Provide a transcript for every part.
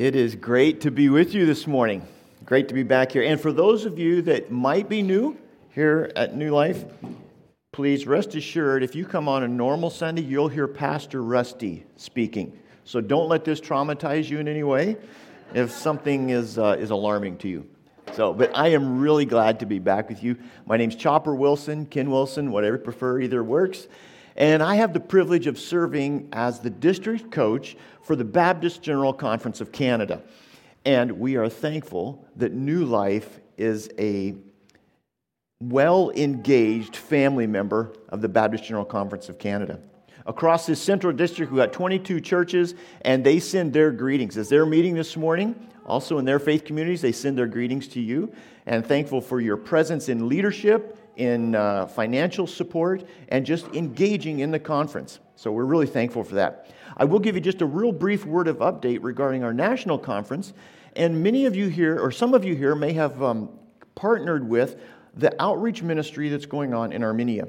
It is great to be with you this morning. Great to be back here. And for those of you that might be new here at New Life, please rest assured if you come on a normal Sunday, you'll hear Pastor Rusty speaking. So don't let this traumatize you in any way if something is, uh, is alarming to you. So, but I am really glad to be back with you. My name's Chopper Wilson, Ken Wilson, whatever you prefer, either works. And I have the privilege of serving as the district coach for the Baptist General Conference of Canada. And we are thankful that New Life is a well engaged family member of the Baptist General Conference of Canada. Across this central district, we've got 22 churches, and they send their greetings. As they're meeting this morning, also in their faith communities, they send their greetings to you. And thankful for your presence in leadership in uh, financial support, and just engaging in the conference. So we're really thankful for that. I will give you just a real brief word of update regarding our national conference. And many of you here, or some of you here, may have um, partnered with the outreach ministry that's going on in Armenia,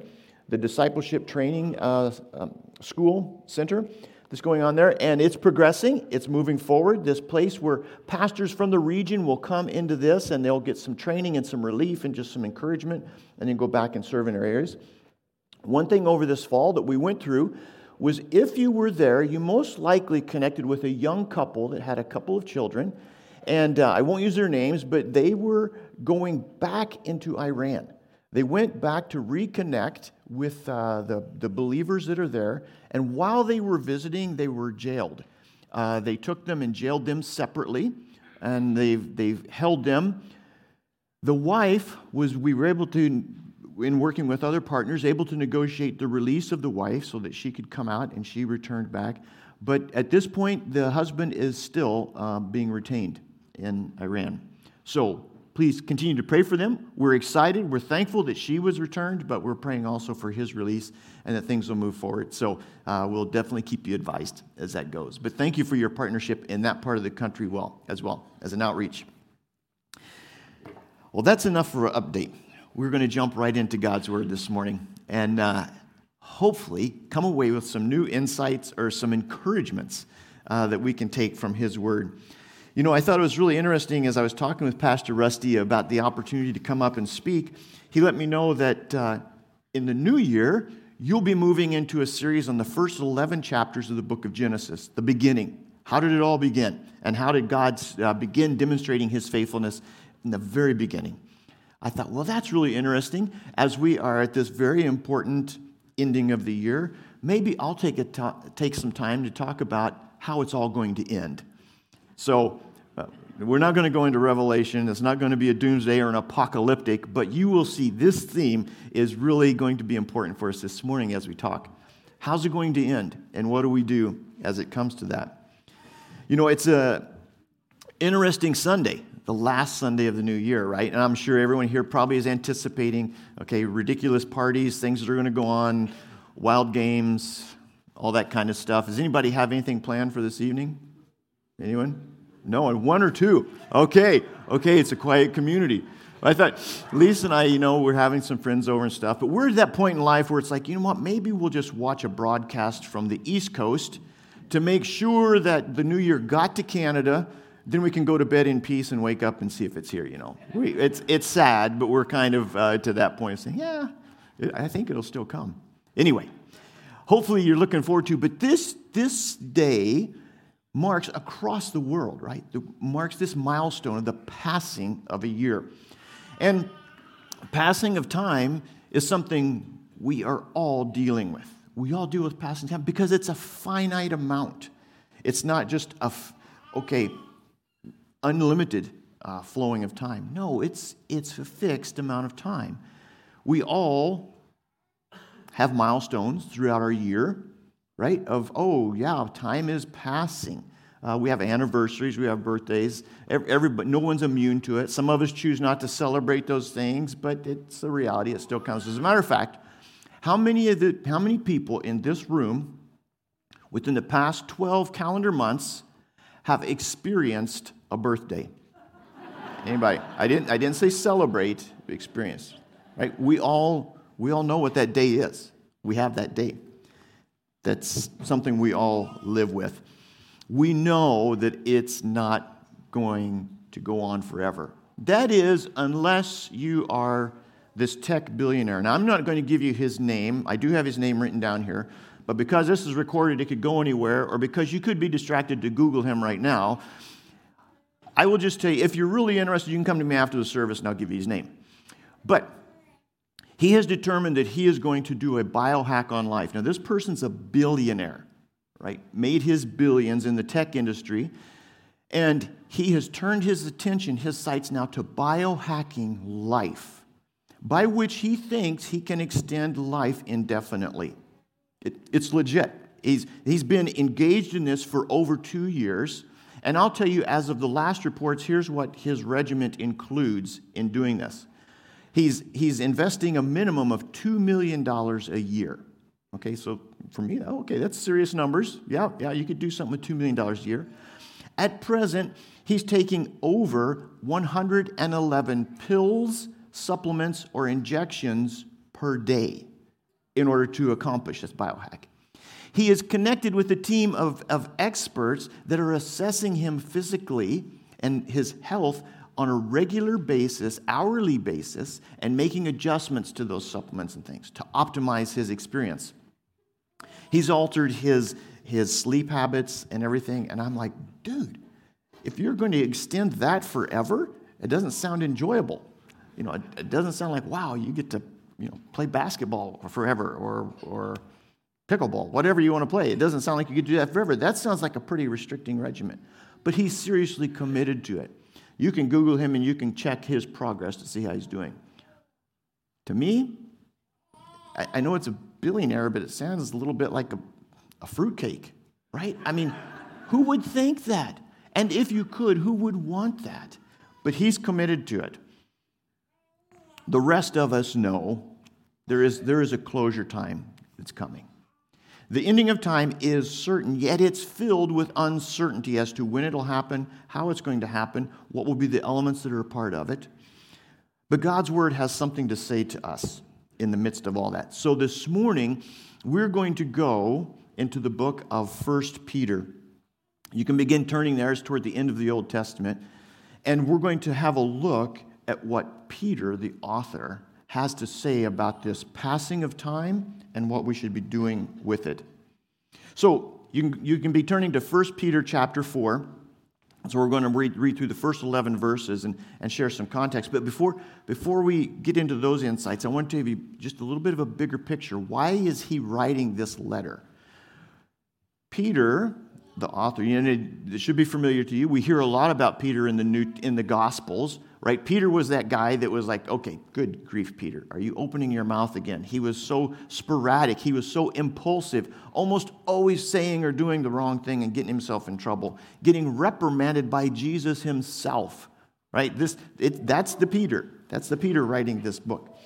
the discipleship training uh, um, school center that's going on there, and it's progressing. It's moving forward. This place where pastors from the region will come into this and they'll get some training and some relief and just some encouragement and then go back and serve in their areas. One thing over this fall that we went through was if you were there, you most likely connected with a young couple that had a couple of children. And uh, I won't use their names, but they were going back into Iran. They went back to reconnect with uh, the, the believers that are there. And while they were visiting, they were jailed. Uh, they took them and jailed them separately, and they've, they've held them. The wife was, we were able to, in working with other partners, able to negotiate the release of the wife so that she could come out and she returned back. But at this point, the husband is still uh, being retained in Iran. So please continue to pray for them. We're excited. We're thankful that she was returned, but we're praying also for his release and that things will move forward. So uh, we'll definitely keep you advised as that goes. But thank you for your partnership in that part of the country well as well as an outreach. Well, that's enough for an update. We're going to jump right into God's word this morning and uh, hopefully come away with some new insights or some encouragements uh, that we can take from his word. You know, I thought it was really interesting as I was talking with Pastor Rusty about the opportunity to come up and speak. He let me know that uh, in the new year, you'll be moving into a series on the first 11 chapters of the book of Genesis, the beginning. How did it all begin? And how did God uh, begin demonstrating his faithfulness in the very beginning? I thought, well, that's really interesting. As we are at this very important ending of the year, maybe I'll take, a to- take some time to talk about how it's all going to end. So uh, we're not going to go into Revelation. It's not going to be a doomsday or an apocalyptic, but you will see this theme is really going to be important for us this morning as we talk. How's it going to end? And what do we do as it comes to that? You know, it's a interesting Sunday, the last Sunday of the new year, right? And I'm sure everyone here probably is anticipating, okay, ridiculous parties, things that are going to go on, wild games, all that kind of stuff. Does anybody have anything planned for this evening? Anyone? No, and one or two. Okay, okay, it's a quiet community. I thought Lisa and I, you know, we're having some friends over and stuff, but we're at that point in life where it's like, you know what, maybe we'll just watch a broadcast from the East Coast to make sure that the new year got to Canada. Then we can go to bed in peace and wake up and see if it's here, you know. We, it's, it's sad, but we're kind of uh, to that point of saying, yeah, I think it'll still come. Anyway, hopefully you're looking forward to, but this, this day, marks across the world, right? The, marks this milestone of the passing of a year. And passing of time is something we are all dealing with. We all deal with passing time because it's a finite amount. It's not just a, okay, unlimited uh, flowing of time. No, it's, it's a fixed amount of time. We all have milestones throughout our year right? Of, oh, yeah, time is passing. Uh, we have anniversaries, we have birthdays. Everybody, no one's immune to it. Some of us choose not to celebrate those things, but it's a reality. It still counts. As a matter of fact, how many, of the, how many people in this room within the past 12 calendar months have experienced a birthday? Anybody? I didn't, I didn't say celebrate, experience. Right? We all, we all know what that day is. We have that day. That's something we all live with. we know that it's not going to go on forever. That is, unless you are this tech billionaire. Now, I'm not going to give you his name. I do have his name written down here. But because this is recorded, it could go anywhere, or because you could be distracted to Google him right now, I will just tell you if you're really interested, you can come to me after the service and I'll give you his name. But he has determined that he is going to do a biohack on life. Now, this person's a billionaire, right? Made his billions in the tech industry. And he has turned his attention, his sights now to biohacking life, by which he thinks he can extend life indefinitely. It, it's legit. He's, he's been engaged in this for over two years. And I'll tell you, as of the last reports, here's what his regiment includes in doing this. He's, he's investing a minimum of $2 million a year. Okay, so for me, oh, okay, that's serious numbers. Yeah, yeah, you could do something with $2 million a year. At present, he's taking over 111 pills, supplements, or injections per day in order to accomplish this biohack. He is connected with a team of, of experts that are assessing him physically and his health on a regular basis, hourly basis, and making adjustments to those supplements and things to optimize his experience. He's altered his, his sleep habits and everything, and I'm like, dude, if you're going to extend that forever, it doesn't sound enjoyable. You know, it, it doesn't sound like, wow, you get to you know, play basketball forever or, or pickleball, whatever you want to play. It doesn't sound like you could do that forever. That sounds like a pretty restricting regimen. But he's seriously committed to it. You can Google him and you can check his progress to see how he's doing. To me, I, I know it's a billionaire, but it sounds a little bit like a, a fruitcake, right? I mean, who would think that? And if you could, who would want that? But he's committed to it. The rest of us know there is, there is a closure time that's coming. The ending of time is certain, yet it's filled with uncertainty as to when it'll happen, how it's going to happen, what will be the elements that are a part of it. But God's word has something to say to us in the midst of all that. So this morning, we're going to go into the book of First Peter. You can begin turning there, it's toward the end of the Old Testament. And we're going to have a look at what Peter, the author, has to say about this passing of time and what we should be doing with it. So you can, you can be turning to 1 Peter chapter 4. So we're going to read, read through the first 11 verses and, and share some context. But before, before we get into those insights, I want to give you just a little bit of a bigger picture. Why is he writing this letter? Peter, the author, you know, it should be familiar to you. We hear a lot about Peter in the, New, in the Gospels right? Peter was that guy that was like, okay, good grief, Peter. Are you opening your mouth again? He was so sporadic. He was so impulsive, almost always saying or doing the wrong thing and getting himself in trouble, getting reprimanded by Jesus himself, right? This, it, that's the Peter. That's the Peter writing this book.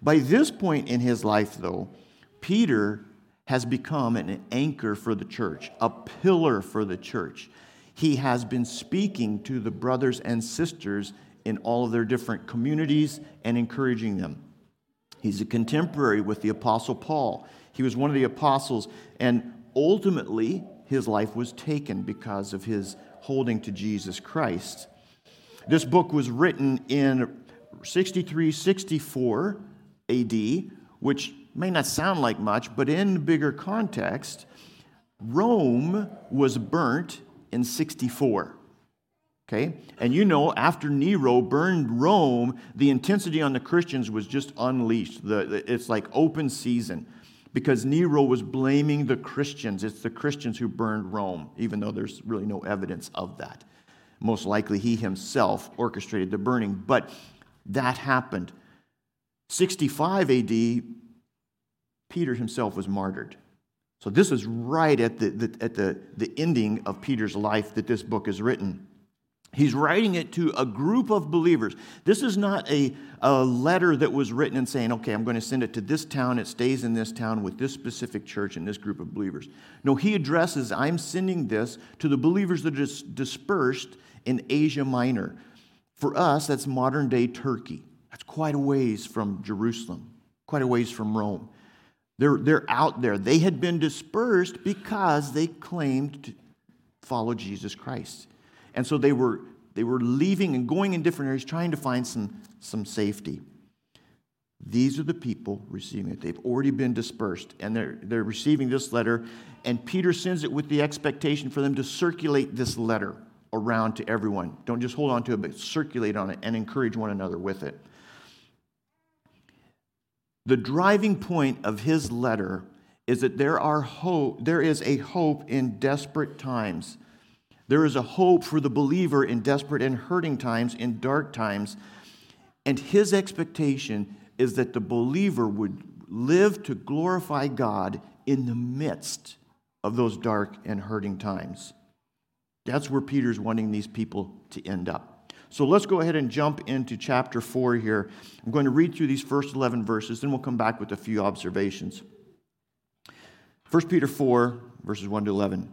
By this point in his life, though, Peter has become an anchor for the church, a pillar for the church. He has been speaking to the brothers and sisters in all of their different communities and encouraging them. He's a contemporary with the Apostle Paul. He was one of the apostles, and ultimately, his life was taken because of his holding to Jesus Christ. This book was written in 63 64 AD, which may not sound like much, but in bigger context, Rome was burnt in 64. Okay? And you know, after Nero burned Rome, the intensity on the Christians was just unleashed. The, it's like open season because Nero was blaming the Christians. It's the Christians who burned Rome, even though there's really no evidence of that. Most likely, he himself orchestrated the burning, but that happened. 65 AD, Peter himself was martyred. So, this is right at the, the, at the, the ending of Peter's life that this book is written. He's writing it to a group of believers. This is not a, a letter that was written and saying, okay, I'm going to send it to this town. It stays in this town with this specific church and this group of believers. No, he addresses, I'm sending this to the believers that are dispersed in Asia Minor. For us, that's modern day Turkey. That's quite a ways from Jerusalem, quite a ways from Rome. They're, they're out there. They had been dispersed because they claimed to follow Jesus Christ. And so they were, they were leaving and going in different areas trying to find some, some safety. These are the people receiving it. They've already been dispersed, and they're, they're receiving this letter. And Peter sends it with the expectation for them to circulate this letter around to everyone. Don't just hold on to it, but circulate on it and encourage one another with it. The driving point of his letter is that there, are hope, there is a hope in desperate times. There is a hope for the believer in desperate and hurting times, in dark times. And his expectation is that the believer would live to glorify God in the midst of those dark and hurting times. That's where Peter's wanting these people to end up. So let's go ahead and jump into chapter 4 here. I'm going to read through these first 11 verses, then we'll come back with a few observations. 1 Peter 4, verses 1 to 11.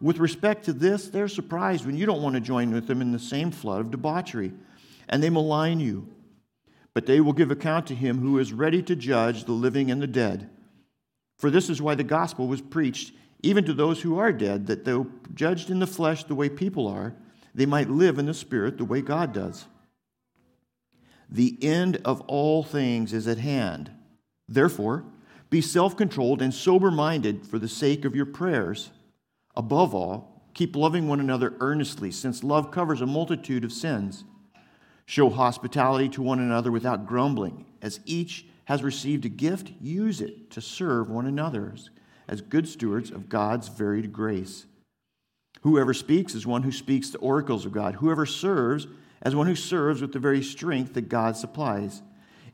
With respect to this, they're surprised when you don't want to join with them in the same flood of debauchery, and they malign you. But they will give account to him who is ready to judge the living and the dead. For this is why the gospel was preached even to those who are dead, that though judged in the flesh the way people are, they might live in the spirit the way God does. The end of all things is at hand. Therefore, be self controlled and sober minded for the sake of your prayers. Above all, keep loving one another earnestly, since love covers a multitude of sins. Show hospitality to one another without grumbling. As each has received a gift, use it to serve one another as good stewards of God's varied grace. Whoever speaks is one who speaks the oracles of God. Whoever serves, as one who serves with the very strength that God supplies,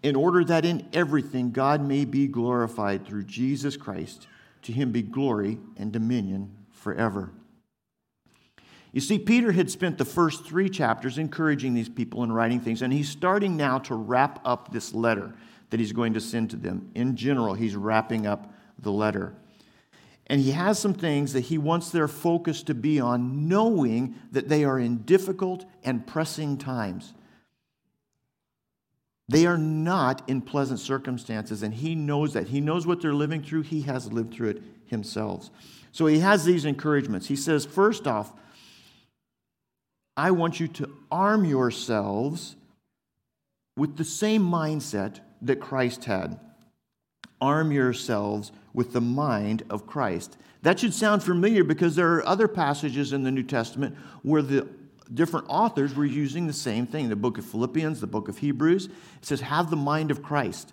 in order that in everything God may be glorified through Jesus Christ. To him be glory and dominion forever. You see, Peter had spent the first three chapters encouraging these people and writing things, and he's starting now to wrap up this letter that he's going to send to them. In general, he's wrapping up the letter. And he has some things that he wants their focus to be on, knowing that they are in difficult and pressing times. They are not in pleasant circumstances, and he knows that. He knows what they're living through, he has lived through it himself. So he has these encouragements. He says, first off, I want you to arm yourselves with the same mindset that Christ had. Arm yourselves with the mind of Christ. That should sound familiar because there are other passages in the New Testament where the different authors were using the same thing. The book of Philippians, the book of Hebrews, it says, Have the mind of Christ.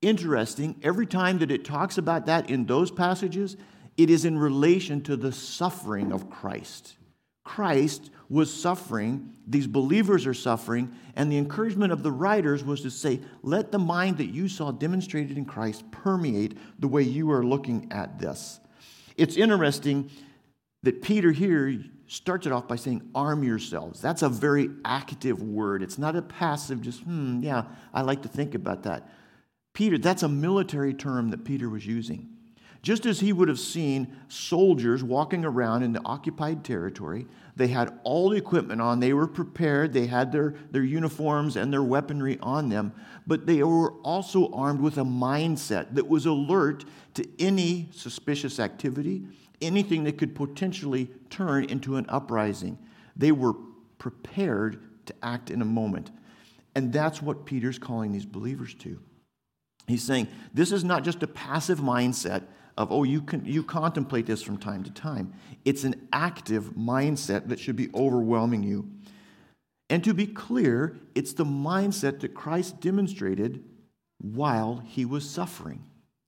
Interesting, every time that it talks about that in those passages, it is in relation to the suffering of Christ. Christ was suffering, these believers are suffering, and the encouragement of the writers was to say, let the mind that you saw demonstrated in Christ permeate the way you are looking at this. It's interesting that Peter here starts it off by saying, arm yourselves. That's a very active word. It's not a passive, just, hmm, yeah, I like to think about that. Peter, that's a military term that Peter was using. Just as he would have seen soldiers walking around in the occupied territory, they had all the equipment on, they were prepared, they had their, their uniforms and their weaponry on them, but they were also armed with a mindset that was alert to any suspicious activity, anything that could potentially turn into an uprising. They were prepared to act in a moment. And that's what Peter's calling these believers to. He's saying this is not just a passive mindset of, oh, you, can, you contemplate this from time to time. It's an active mindset that should be overwhelming you. And to be clear, it's the mindset that Christ demonstrated while he was suffering.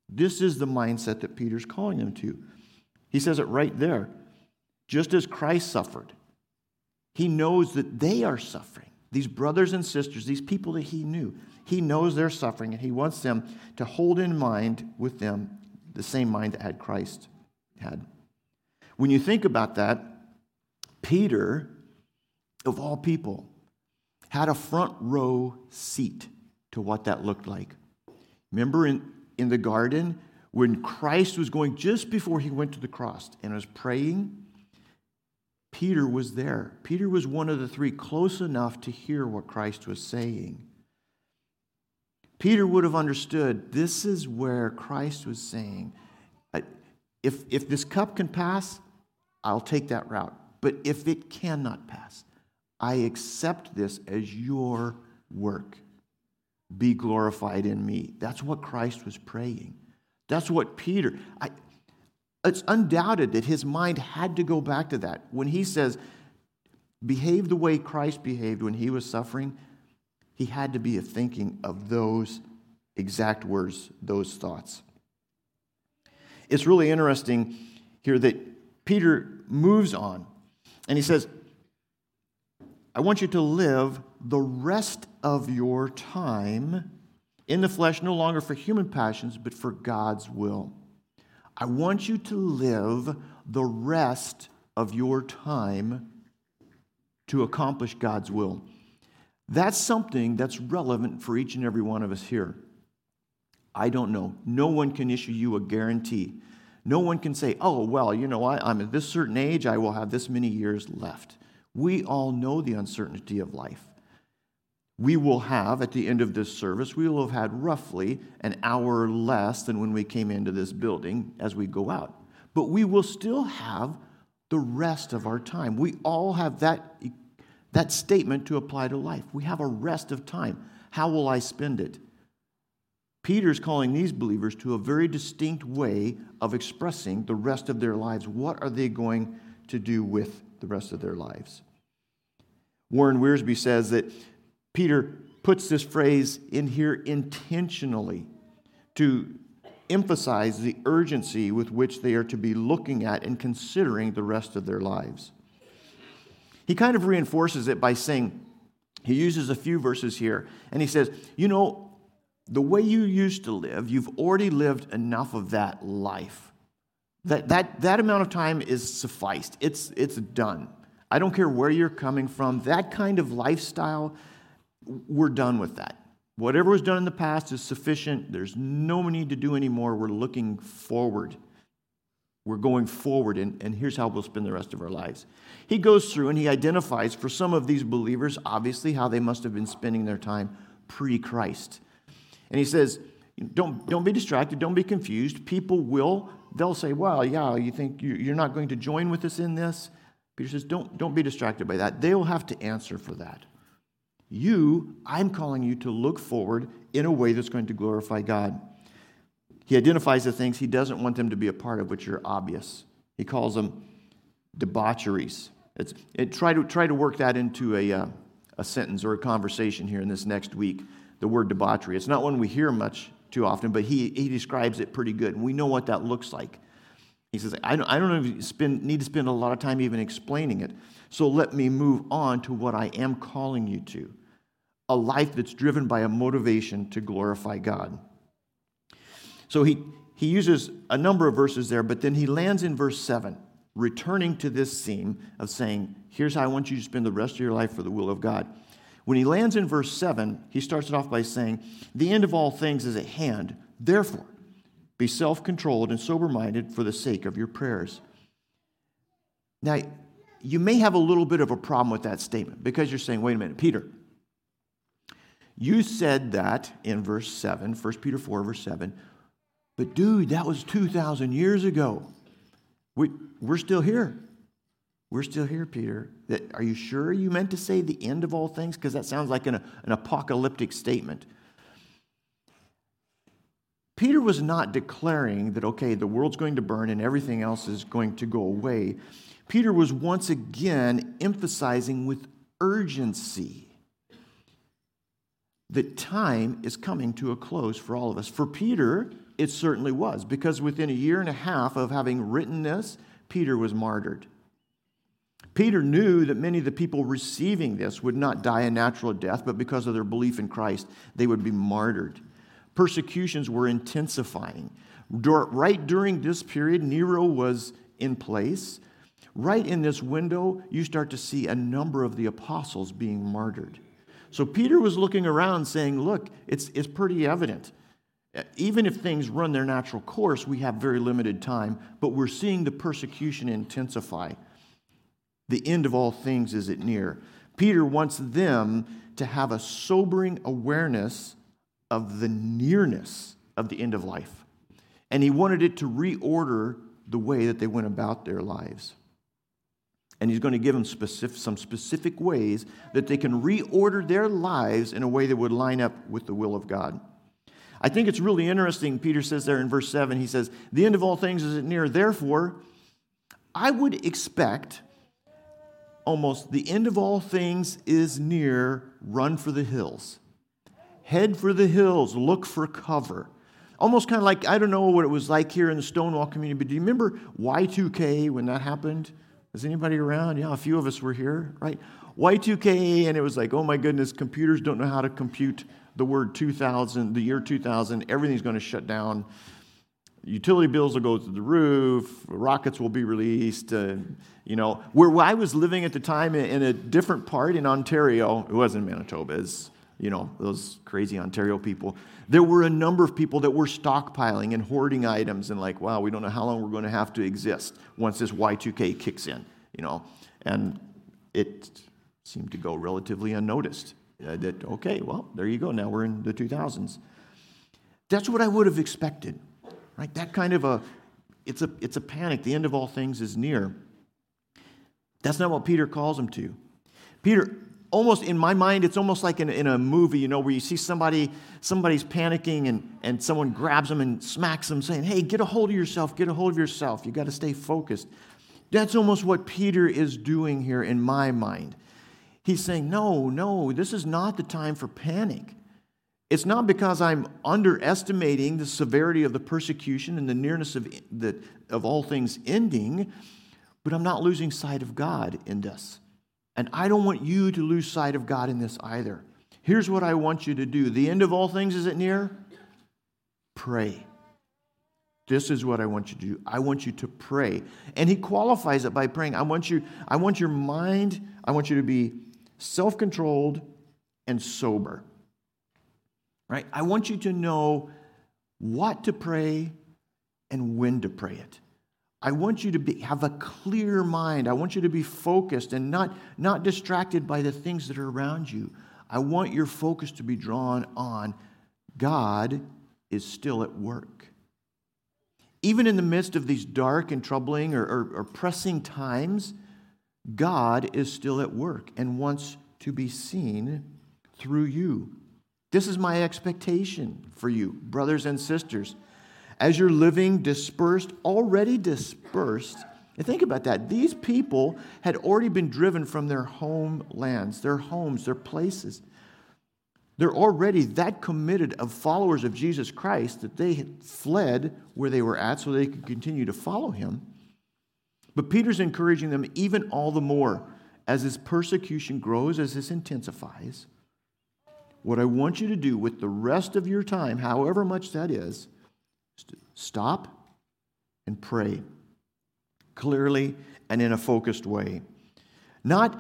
This is the mindset that Peter's calling them to. He says it right there. Just as Christ suffered, he knows that they are suffering. These brothers and sisters, these people that he knew, he knows they're suffering, and he wants them to hold in mind with them the same mind that had Christ had. When you think about that, Peter of all people, had a front row seat to what that looked like. Remember in, in the garden when Christ was going just before he went to the cross and was praying? Peter was there. Peter was one of the three close enough to hear what Christ was saying. Peter would have understood this is where Christ was saying, if, if this cup can pass, I'll take that route. But if it cannot pass, I accept this as your work. Be glorified in me. That's what Christ was praying. That's what Peter, I, it's undoubted that his mind had to go back to that. When he says, behave the way Christ behaved when he was suffering, he had to be thinking of those exact words, those thoughts. It's really interesting here that Peter moves on and he says, I want you to live the rest of your time in the flesh, no longer for human passions, but for God's will. I want you to live the rest of your time to accomplish God's will. That's something that's relevant for each and every one of us here. I don't know. No one can issue you a guarantee. No one can say, oh, well, you know what? I'm at this certain age, I will have this many years left. We all know the uncertainty of life we will have, at the end of this service, we will have had roughly an hour less than when we came into this building as we go out. But we will still have the rest of our time. We all have that, that statement to apply to life. We have a rest of time. How will I spend it? Peter's calling these believers to a very distinct way of expressing the rest of their lives. What are they going to do with the rest of their lives? Warren Wiersbe says that Peter puts this phrase in here intentionally to emphasize the urgency with which they are to be looking at and considering the rest of their lives. He kind of reinforces it by saying, he uses a few verses here, and he says, You know, the way you used to live, you've already lived enough of that life. That, that, that amount of time is sufficed, it's, it's done. I don't care where you're coming from, that kind of lifestyle we're done with that. Whatever was done in the past is sufficient. There's no need to do anymore. We're looking forward. We're going forward, and, and here's how we'll spend the rest of our lives. He goes through and he identifies for some of these believers, obviously, how they must have been spending their time pre Christ. And he says, don't, don't be distracted, don't be confused. People will, they'll say, Well, yeah, you think you're not going to join with us in this? Peter says, Don't, don't be distracted by that. They will have to answer for that. You, I'm calling you to look forward in a way that's going to glorify God. He identifies the things he doesn't want them to be a part of, which are obvious. He calls them debaucheries. It's, it, try, to, try to work that into a, uh, a sentence or a conversation here in this next week. The word debauchery. It's not one we hear much too often, but he, he describes it pretty good. And we know what that looks like. He says, I don't, I don't spend, need to spend a lot of time even explaining it. So let me move on to what I am calling you to a life that's driven by a motivation to glorify God. So he, he uses a number of verses there, but then he lands in verse 7, returning to this theme of saying, Here's how I want you to spend the rest of your life for the will of God. When he lands in verse 7, he starts it off by saying, The end of all things is at hand. Therefore, be self controlled and sober minded for the sake of your prayers. Now, you may have a little bit of a problem with that statement because you're saying, wait a minute, Peter, you said that in verse 7, 1 Peter 4, verse 7. But dude, that was 2,000 years ago. We, we're still here. We're still here, Peter. Are you sure you meant to say the end of all things? Because that sounds like an, an apocalyptic statement. Peter was not declaring that, okay, the world's going to burn and everything else is going to go away. Peter was once again emphasizing with urgency that time is coming to a close for all of us. For Peter, it certainly was, because within a year and a half of having written this, Peter was martyred. Peter knew that many of the people receiving this would not die a natural death, but because of their belief in Christ, they would be martyred. Persecutions were intensifying. Right during this period, Nero was in place. Right in this window, you start to see a number of the apostles being martyred. So Peter was looking around saying, Look, it's, it's pretty evident. Uh, even if things run their natural course, we have very limited time, but we're seeing the persecution intensify. The end of all things is at near. Peter wants them to have a sobering awareness of the nearness of the end of life. And he wanted it to reorder the way that they went about their lives. And he's going to give them specific, some specific ways that they can reorder their lives in a way that would line up with the will of God. I think it's really interesting. Peter says there in verse 7, he says, The end of all things is near. Therefore, I would expect almost the end of all things is near. Run for the hills. Head for the hills. Look for cover. Almost kind of like, I don't know what it was like here in the Stonewall community, but do you remember Y2K when that happened? Is anybody around? Yeah, a few of us were here, right? Y2K, and it was like, oh my goodness, computers don't know how to compute the word 2000, the year 2000. Everything's going to shut down. Utility bills will go through the roof. Rockets will be released. Uh, you know, where I was living at the time in a different part in Ontario, it wasn't Manitoba, it's, you know, those crazy Ontario people. There were a number of people that were stockpiling and hoarding items and like, wow, we don't know how long we're going to have to exist once this Y2K kicks in, you know. And it seemed to go relatively unnoticed. Uh, that, okay, well, there you go. Now we're in the 2000s. That's what I would have expected, right? That kind of a, it's a, it's a panic. The end of all things is near. That's not what Peter calls them to. Peter almost in my mind, it's almost like in, in a movie, you know, where you see somebody, somebody's panicking and, and someone grabs them and smacks them, saying, Hey, get a hold of yourself, get a hold of yourself. You got to stay focused. That's almost what Peter is doing here in my mind. He's saying, No, no, this is not the time for panic. It's not because I'm underestimating the severity of the persecution and the nearness of, the, of all things ending, but I'm not losing sight of God in this. And I don't want you to lose sight of God in this either. Here's what I want you to do. The end of all things, is it near? Pray. This is what I want you to do. I want you to pray. And he qualifies it by praying. I want you, I want your mind, I want you to be self-controlled and sober. Right? I want you to know what to pray and when to pray it. I want you to be, have a clear mind. I want you to be focused and not, not distracted by the things that are around you. I want your focus to be drawn on God is still at work. Even in the midst of these dark and troubling or, or, or pressing times, God is still at work and wants to be seen through you. This is my expectation for you, brothers and sisters as you're living dispersed, already dispersed. And think about that. These people had already been driven from their homelands, their homes, their places. They're already that committed of followers of Jesus Christ that they fled where they were at so they could continue to follow him. But Peter's encouraging them even all the more as this persecution grows, as this intensifies. What I want you to do with the rest of your time, however much that is, Stop and pray clearly and in a focused way. Not,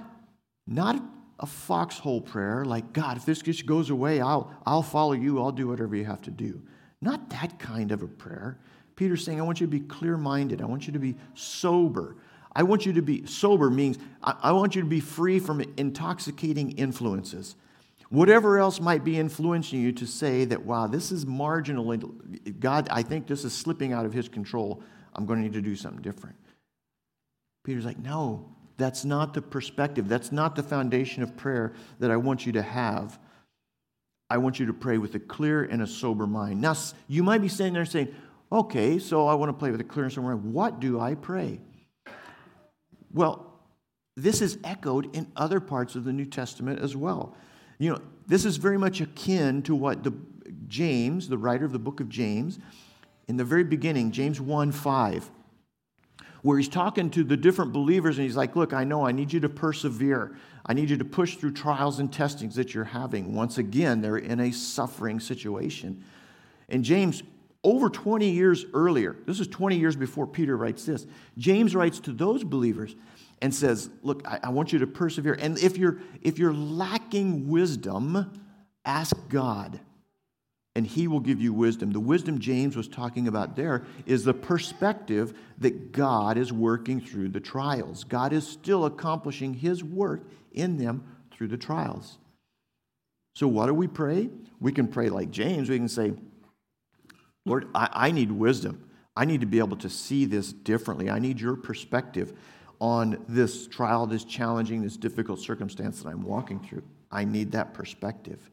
not a foxhole prayer like, God, if this just goes away, I'll, I'll follow you, I'll do whatever you have to do. Not that kind of a prayer. Peter's saying, I want you to be clear minded, I want you to be sober. I want you to be sober means I, I want you to be free from intoxicating influences. Whatever else might be influencing you to say that, wow, this is marginal. God, I think this is slipping out of his control. I'm going to need to do something different. Peter's like, no, that's not the perspective. That's not the foundation of prayer that I want you to have. I want you to pray with a clear and a sober mind. Now, you might be sitting there saying, okay, so I want to play with a clear and sober mind. What do I pray? Well, this is echoed in other parts of the New Testament as well. You know, this is very much akin to what the James, the writer of the book of James, in the very beginning, James 1 5, where he's talking to the different believers and he's like, Look, I know I need you to persevere. I need you to push through trials and testings that you're having. Once again, they're in a suffering situation. And James over 20 years earlier, this is 20 years before Peter writes this, James writes to those believers and says, Look, I, I want you to persevere. And if you're, if you're lacking wisdom, ask God and he will give you wisdom. The wisdom James was talking about there is the perspective that God is working through the trials. God is still accomplishing his work in them through the trials. So, what do we pray? We can pray like James. We can say, Lord, I, I need wisdom. I need to be able to see this differently. I need your perspective on this trial, this challenging, this difficult circumstance that I'm walking through. I need that perspective.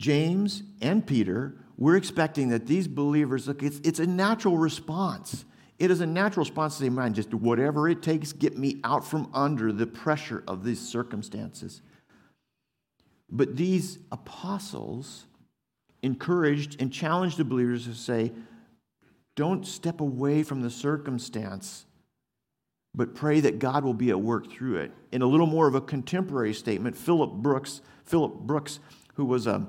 James and Peter, we're expecting that these believers, look, it's, it's a natural response. It is a natural response to say, man, just whatever it takes, get me out from under the pressure of these circumstances. But these apostles encouraged and challenged the believers to say, don't step away from the circumstance, but pray that God will be at work through it. In a little more of a contemporary statement, Philip Brooks, Philip Brooks, who was a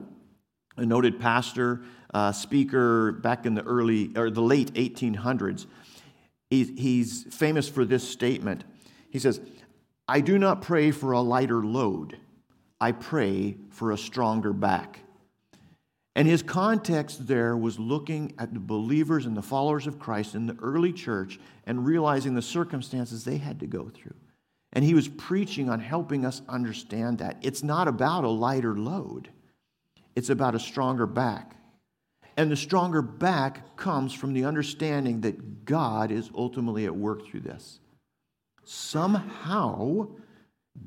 a noted pastor, uh, speaker back in the early or the late 1800s. He's, he's famous for this statement. He says, I do not pray for a lighter load, I pray for a stronger back. And his context there was looking at the believers and the followers of Christ in the early church and realizing the circumstances they had to go through. And he was preaching on helping us understand that. It's not about a lighter load, it's about a stronger back. And the stronger back comes from the understanding that God is ultimately at work through this. Somehow,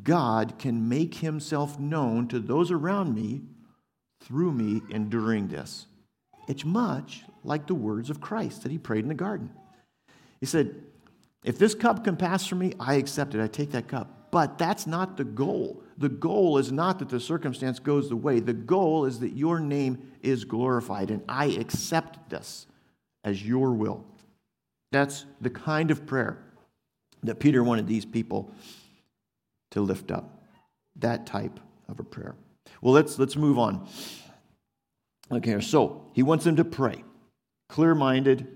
God can make himself known to those around me through me enduring this. It's much like the words of Christ that he prayed in the garden. He said, If this cup can pass from me, I accept it. I take that cup. But that's not the goal. The goal is not that the circumstance goes the way. The goal is that your name is glorified, and I accept this as your will. That's the kind of prayer that Peter wanted these people to lift up. That type of a prayer. Well, let's, let's move on. Okay, so he wants them to pray clear minded,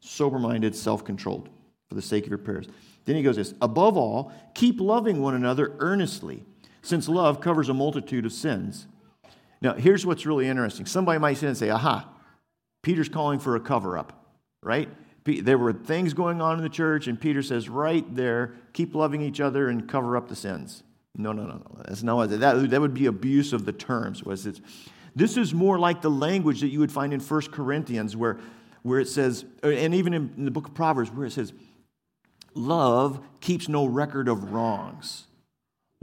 sober minded, self controlled for the sake of your prayers. Then he goes this above all, keep loving one another earnestly, since love covers a multitude of sins. Now, here's what's really interesting. Somebody might sit and say, aha, Peter's calling for a cover up, right? There were things going on in the church, and Peter says, right there, keep loving each other and cover up the sins. No, no, no, no. That's not what that, that would be abuse of the terms. Was it? This is more like the language that you would find in 1 Corinthians, where, where it says, uh, and even in the book of Proverbs, where it says, Love keeps no record of wrongs.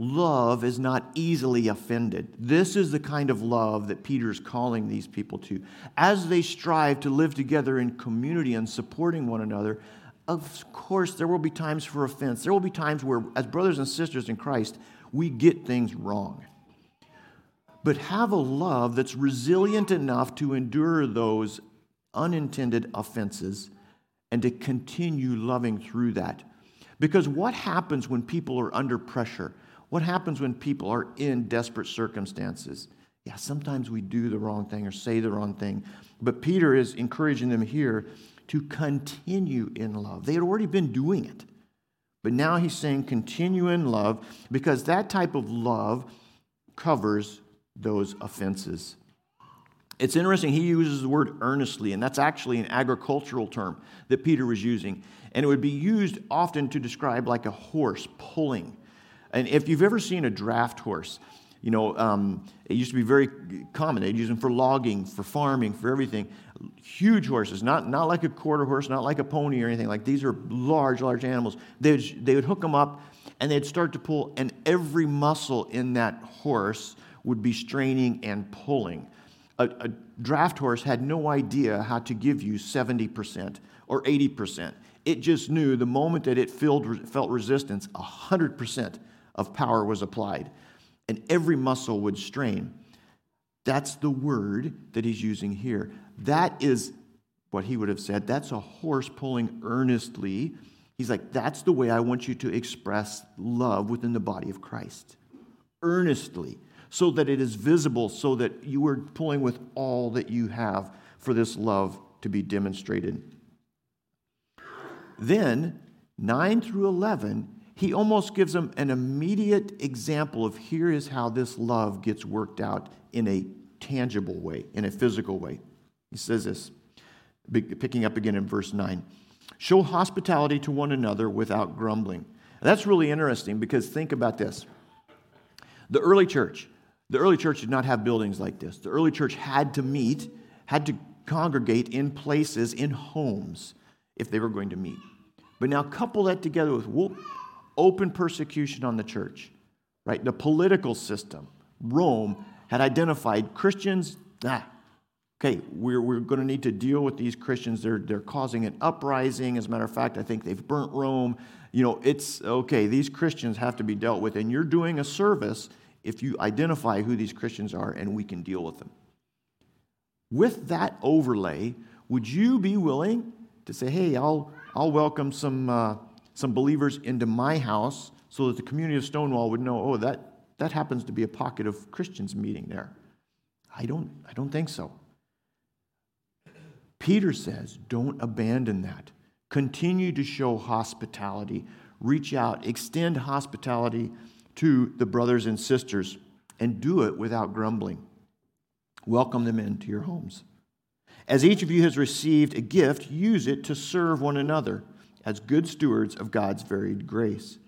Love is not easily offended. This is the kind of love that Peter is calling these people to. As they strive to live together in community and supporting one another, of course, there will be times for offense. There will be times where, as brothers and sisters in Christ, we get things wrong. But have a love that's resilient enough to endure those unintended offenses and to continue loving through that. Because what happens when people are under pressure? What happens when people are in desperate circumstances? Yeah, sometimes we do the wrong thing or say the wrong thing. But Peter is encouraging them here to continue in love. They had already been doing it. But now he's saying continue in love because that type of love covers those offenses. It's interesting, he uses the word earnestly, and that's actually an agricultural term that Peter was using. And it would be used often to describe like a horse pulling. And if you've ever seen a draft horse, you know, um, it used to be very common. They'd use them for logging, for farming, for everything. Huge horses, not, not like a quarter horse, not like a pony or anything. Like these are large, large animals. They would, they would hook them up and they'd start to pull, and every muscle in that horse would be straining and pulling a, a draft horse had no idea how to give you 70% or 80%. It just knew the moment that it felt, felt resistance, 100% of power was applied, and every muscle would strain. That's the word that he's using here. That is what he would have said. That's a horse pulling earnestly. He's like, that's the way I want you to express love within the body of Christ. Earnestly so that it is visible, so that you are pulling with all that you have for this love to be demonstrated. Then, 9 through 11, he almost gives them an immediate example of here is how this love gets worked out in a tangible way, in a physical way. He says this, picking up again in verse 9 Show hospitality to one another without grumbling. That's really interesting because think about this. The early church, the early church did not have buildings like this. The early church had to meet, had to congregate in places, in homes, if they were going to meet. But now couple that together with whoop, open persecution on the church, right? The political system, Rome had identified Christians, ah, okay, we're, we're going to need to deal with these Christians. They're, they're causing an uprising. As a matter of fact, I think they've burnt Rome. You know, it's okay, these Christians have to be dealt with. And you're doing a service if you identify who these Christians are and we can deal with them. With that overlay, would you be willing to say, hey, I'll, I'll welcome some, uh, some believers into my house so that the community of Stonewall would know, oh, that, that happens to be a pocket of Christians meeting there? I don't, I don't think so. Peter says, don't abandon that. Continue to show hospitality. Reach out, extend hospitality to the brothers and sisters, and do it without grumbling. Welcome them into your homes. As each of you has received a gift, use it to serve one another as good stewards of God's varied grace.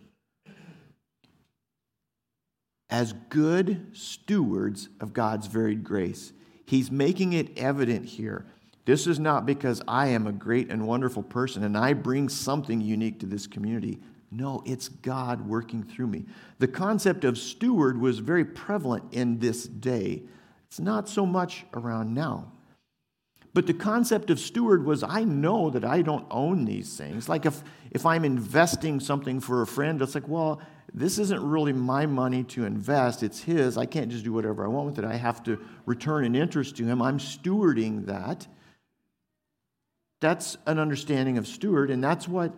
As good stewards of God's varied grace. He's making it evident here. This is not because I am a great and wonderful person and I bring something unique to this community. No, it's God working through me. The concept of steward was very prevalent in this day. It's not so much around now. But the concept of steward was I know that I don't own these things. Like if, if I'm investing something for a friend, it's like, well, this isn't really my money to invest, it's his. I can't just do whatever I want with it. I have to return an interest to him. I'm stewarding that. That's an understanding of steward, and that's what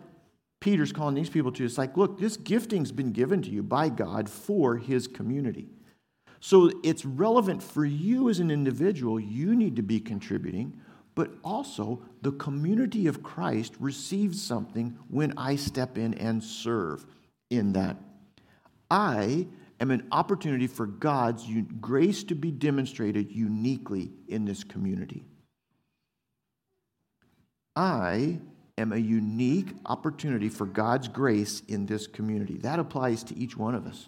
Peter's calling these people to. It's like, look, this gifting's been given to you by God for his community. So it's relevant for you as an individual. You need to be contributing but also the community of Christ receives something when I step in and serve in that. I am an opportunity for God's grace to be demonstrated uniquely in this community. I am a unique opportunity for God's grace in this community. That applies to each one of us.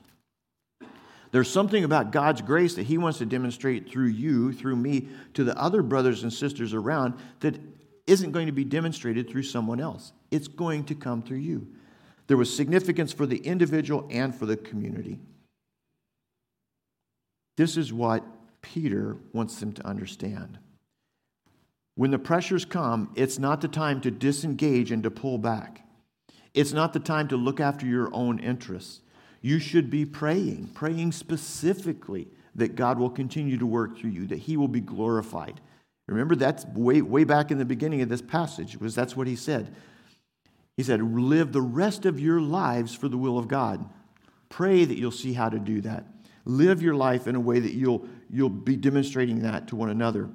There's something about God's grace that He wants to demonstrate through you, through me, to the other brothers and sisters around that isn't going to be demonstrated through someone else. It's going to come through you. There was significance for the individual and for the community. This is what Peter wants them to understand. When the pressures come, it's not the time to disengage and to pull back. It's not the time to look after your own interests you should be praying, praying specifically that God will continue to work through you, that He will be glorified. Remember, that's way, way back in the beginning of this passage, was that's what he said. He said, live the rest of your lives for the will of God. Pray that you'll see how to do that. Live your life in a way that you'll, you'll be demonstrating that to one another.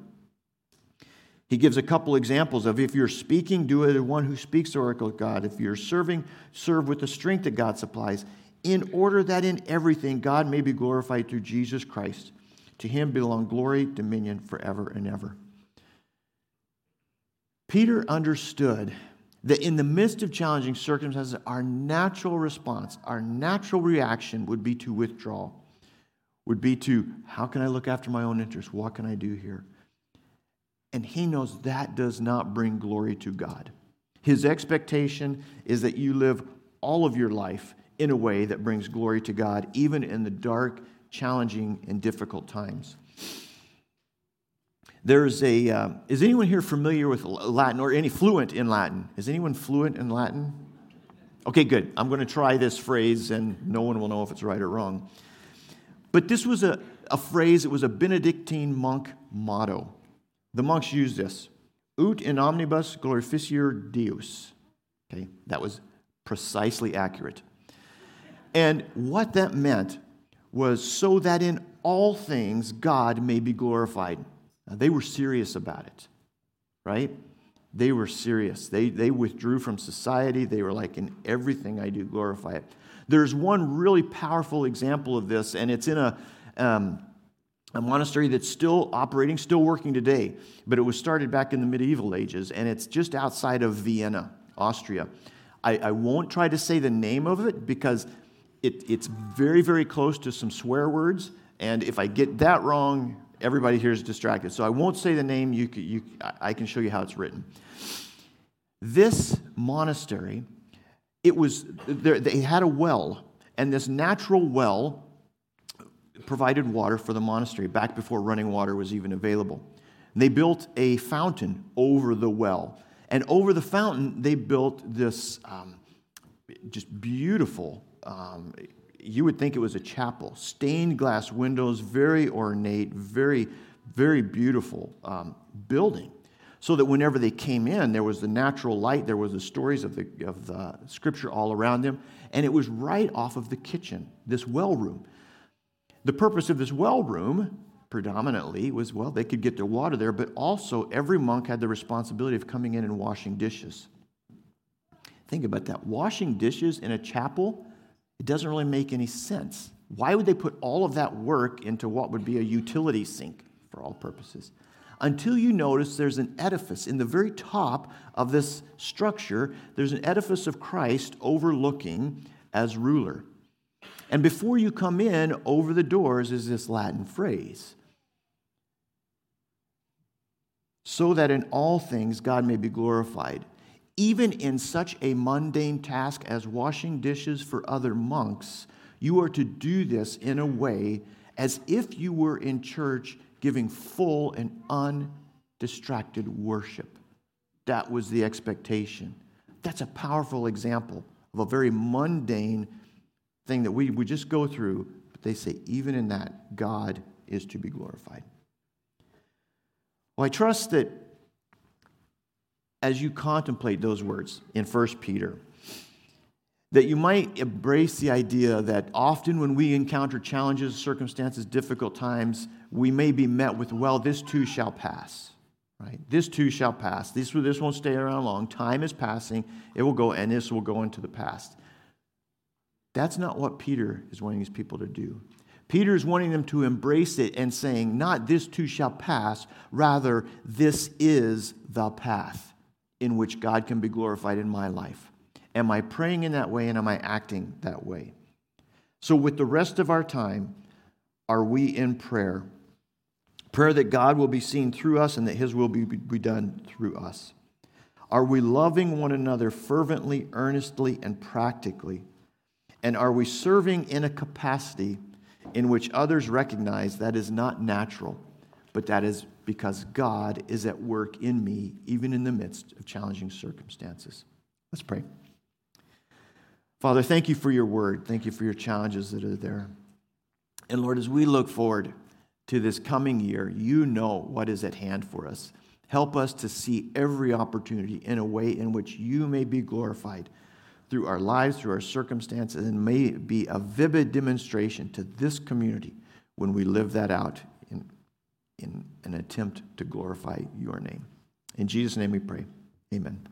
He gives a couple examples of if you're speaking, do it to one who speaks the oracle of God. If you're serving, serve with the strength that God supplies in order that in everything God may be glorified through Jesus Christ. To him belong glory, dominion forever and ever. Peter understood that in the midst of challenging circumstances, our natural response, our natural reaction would be to withdraw, would be to, how can I look after my own interests? What can I do here? And he knows that does not bring glory to God. His expectation is that you live all of your life in a way that brings glory to God, even in the dark, challenging, and difficult times. There's a, uh, is anyone here familiar with Latin or any fluent in Latin? Is anyone fluent in Latin? Okay, good. I'm going to try this phrase and no one will know if it's right or wrong. But this was a, a phrase, it was a Benedictine monk motto. The monks used this Ut in omnibus glorificetur Deus. Okay, that was precisely accurate. And what that meant was so that in all things God may be glorified. Now, they were serious about it, right? They were serious. They, they withdrew from society. They were like, in everything I do, glorify it. There's one really powerful example of this, and it's in a, um, a monastery that's still operating, still working today, but it was started back in the medieval ages, and it's just outside of Vienna, Austria. I, I won't try to say the name of it because it, it's very, very close to some swear words, and if I get that wrong, everybody here is distracted. So I won't say the name, you, you, I can show you how it's written. This monastery, it was, they had a well, and this natural well provided water for the monastery back before running water was even available. They built a fountain over the well. And over the fountain, they built this um, just beautiful, um, you would think it was a chapel, stained glass windows, very ornate, very, very beautiful um, building. So that whenever they came in, there was the natural light, there was the stories of the, of the scripture all around them, and it was right off of the kitchen, this well room. The purpose of this well room predominantly was well, they could get their water there, but also every monk had the responsibility of coming in and washing dishes. Think about that. Washing dishes in a chapel, it doesn't really make any sense. Why would they put all of that work into what would be a utility sink for all purposes? Until you notice there's an edifice in the very top of this structure, there's an edifice of Christ overlooking as ruler. And before you come in, over the doors is this Latin phrase so that in all things God may be glorified. Even in such a mundane task as washing dishes for other monks, you are to do this in a way as if you were in church giving full and undistracted worship. That was the expectation. That's a powerful example of a very mundane thing that we, we just go through, but they say, even in that, God is to be glorified. Well, I trust that as you contemplate those words in 1 Peter, that you might embrace the idea that often when we encounter challenges, circumstances, difficult times, we may be met with, well, this too shall pass. Right? This too shall pass. This, this won't stay around long. Time is passing. It will go, and this will go into the past. That's not what Peter is wanting his people to do. Peter is wanting them to embrace it and saying, not this too shall pass, rather, this is the path in which God can be glorified in my life. Am I praying in that way and am I acting that way? So, with the rest of our time, are we in prayer? Prayer that God will be seen through us and that His will be, be done through us. Are we loving one another fervently, earnestly, and practically? And are we serving in a capacity in which others recognize that is not natural, but that is because God is at work in me, even in the midst of challenging circumstances? Let's pray. Father, thank you for your word. Thank you for your challenges that are there. And Lord, as we look forward to this coming year, you know what is at hand for us. Help us to see every opportunity in a way in which you may be glorified through our lives, through our circumstances, and may be a vivid demonstration to this community when we live that out in an attempt to glorify your name. In Jesus' name we pray. Amen.